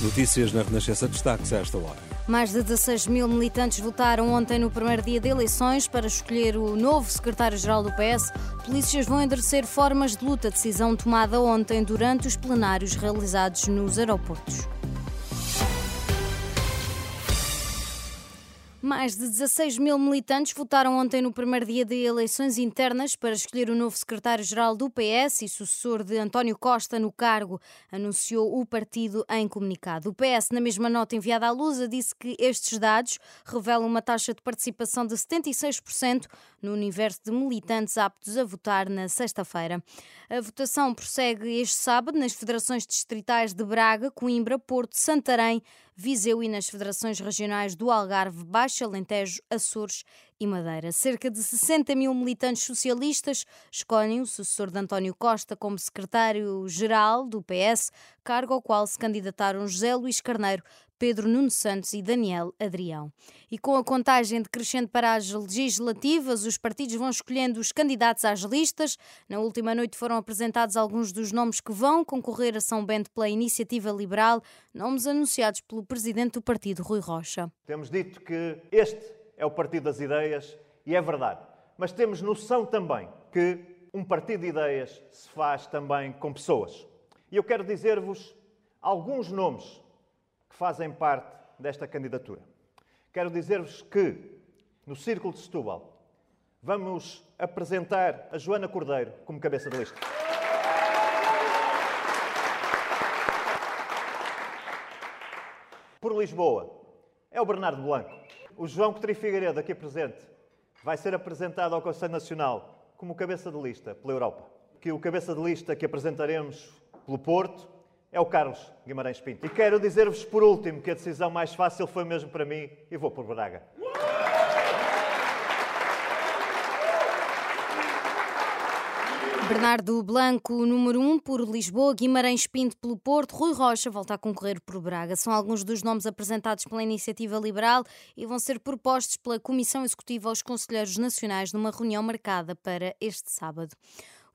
Notícias na Renascença destaques a esta hora. Mais de 16 mil militantes votaram ontem no primeiro dia de eleições para escolher o novo secretário-geral do PS. Polícias vão endurecer formas de luta, decisão tomada ontem durante os plenários realizados nos aeroportos. Mais de 16 mil militantes votaram ontem no primeiro dia de eleições internas para escolher o novo secretário-geral do PS e sucessor de António Costa no cargo, anunciou o partido em comunicado. O PS, na mesma nota enviada à Lusa, disse que estes dados revelam uma taxa de participação de 76% no universo de militantes aptos a votar na sexta-feira. A votação prossegue este sábado nas federações distritais de Braga, Coimbra, Porto, Santarém, Viseu e nas federações regionais do Algarve, Baixo Alentejo, Açores e Madeira. Cerca de 60 mil militantes socialistas escolhem o sucessor de António Costa como secretário-geral do PS, cargo ao qual se candidataram José Luís Carneiro, Pedro Nuno Santos e Daniel Adrião. E com a contagem decrescente para as legislativas, os partidos vão escolhendo os candidatos às listas. Na última noite foram apresentados alguns dos nomes que vão concorrer a São Bento pela Iniciativa Liberal, nomes anunciados pelo presidente do partido, Rui Rocha. Temos dito que este é o partido das ideias e é verdade. Mas temos noção também que um partido de ideias se faz também com pessoas. E eu quero dizer-vos alguns nomes que fazem parte desta candidatura. Quero dizer-vos que, no Círculo de Setúbal, vamos apresentar a Joana Cordeiro como cabeça de lista. Por Lisboa, é o Bernardo Blanco. O João Coutinho Figueiredo, aqui presente, vai ser apresentado ao Conselho Nacional como cabeça de lista pela Europa. Que o cabeça de lista que apresentaremos pelo Porto é o Carlos Guimarães Pinto. E quero dizer-vos por último que a decisão mais fácil foi mesmo para mim e vou por Braga. Bernardo Blanco, número 1 um por Lisboa, Guimarães Pinto pelo Porto, Rui Rocha volta a concorrer por Braga. São alguns dos nomes apresentados pela Iniciativa Liberal e vão ser propostos pela Comissão Executiva aos Conselheiros Nacionais numa reunião marcada para este sábado.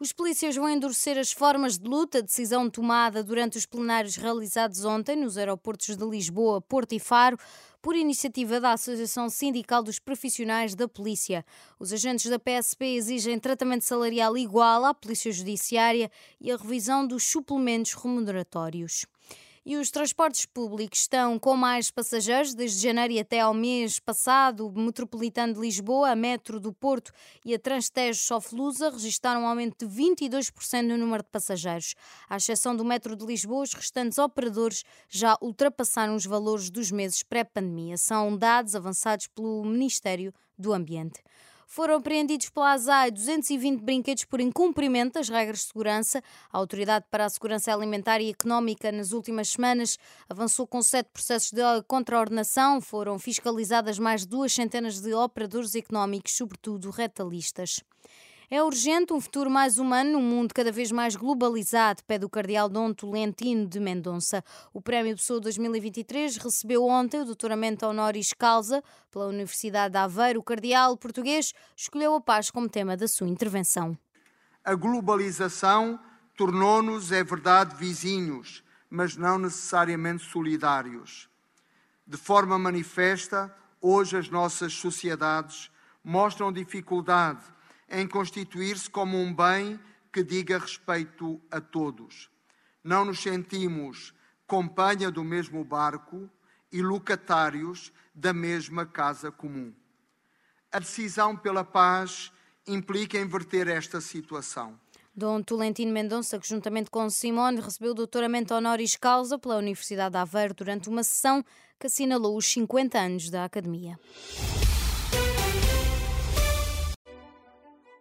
Os polícias vão endurecer as formas de luta, decisão tomada durante os plenários realizados ontem nos aeroportos de Lisboa, Porto e Faro, por iniciativa da Associação Sindical dos Profissionais da Polícia. Os agentes da PSP exigem tratamento salarial igual à Polícia Judiciária e a revisão dos suplementos remuneratórios. E os transportes públicos estão com mais passageiros desde janeiro e até ao mês passado. O Metropolitano de Lisboa, a Metro do Porto e a Transtejo Soflusa registraram um aumento de 22% no número de passageiros. À exceção do Metro de Lisboa, os restantes operadores já ultrapassaram os valores dos meses pré-pandemia. São dados avançados pelo Ministério do Ambiente. Foram apreendidos pela ASAI 220 brinquedos por incumprimento das regras de segurança. A Autoridade para a Segurança Alimentar e Económica, nas últimas semanas, avançou com sete processos de contraordenação. Foram fiscalizadas mais de duas centenas de operadores económicos, sobretudo retalistas. É urgente um futuro mais humano num mundo cada vez mais globalizado, pede o cardeal Dom Tolentino de Mendonça. O Prémio Pessoa 2023 recebeu ontem o doutoramento honoris causa pela Universidade de Aveiro. O cardeal português escolheu a paz como tema da sua intervenção. A globalização tornou-nos, é verdade, vizinhos, mas não necessariamente solidários. De forma manifesta, hoje as nossas sociedades mostram dificuldade em constituir-se como um bem que diga respeito a todos. Não nos sentimos companhia do mesmo barco e locatários da mesma casa comum. A decisão pela paz implica inverter esta situação. Dom Tolentino Mendonça, que juntamente com Simone recebeu o doutoramento honoris causa pela Universidade de Aveiro durante uma sessão que assinalou os 50 anos da Academia.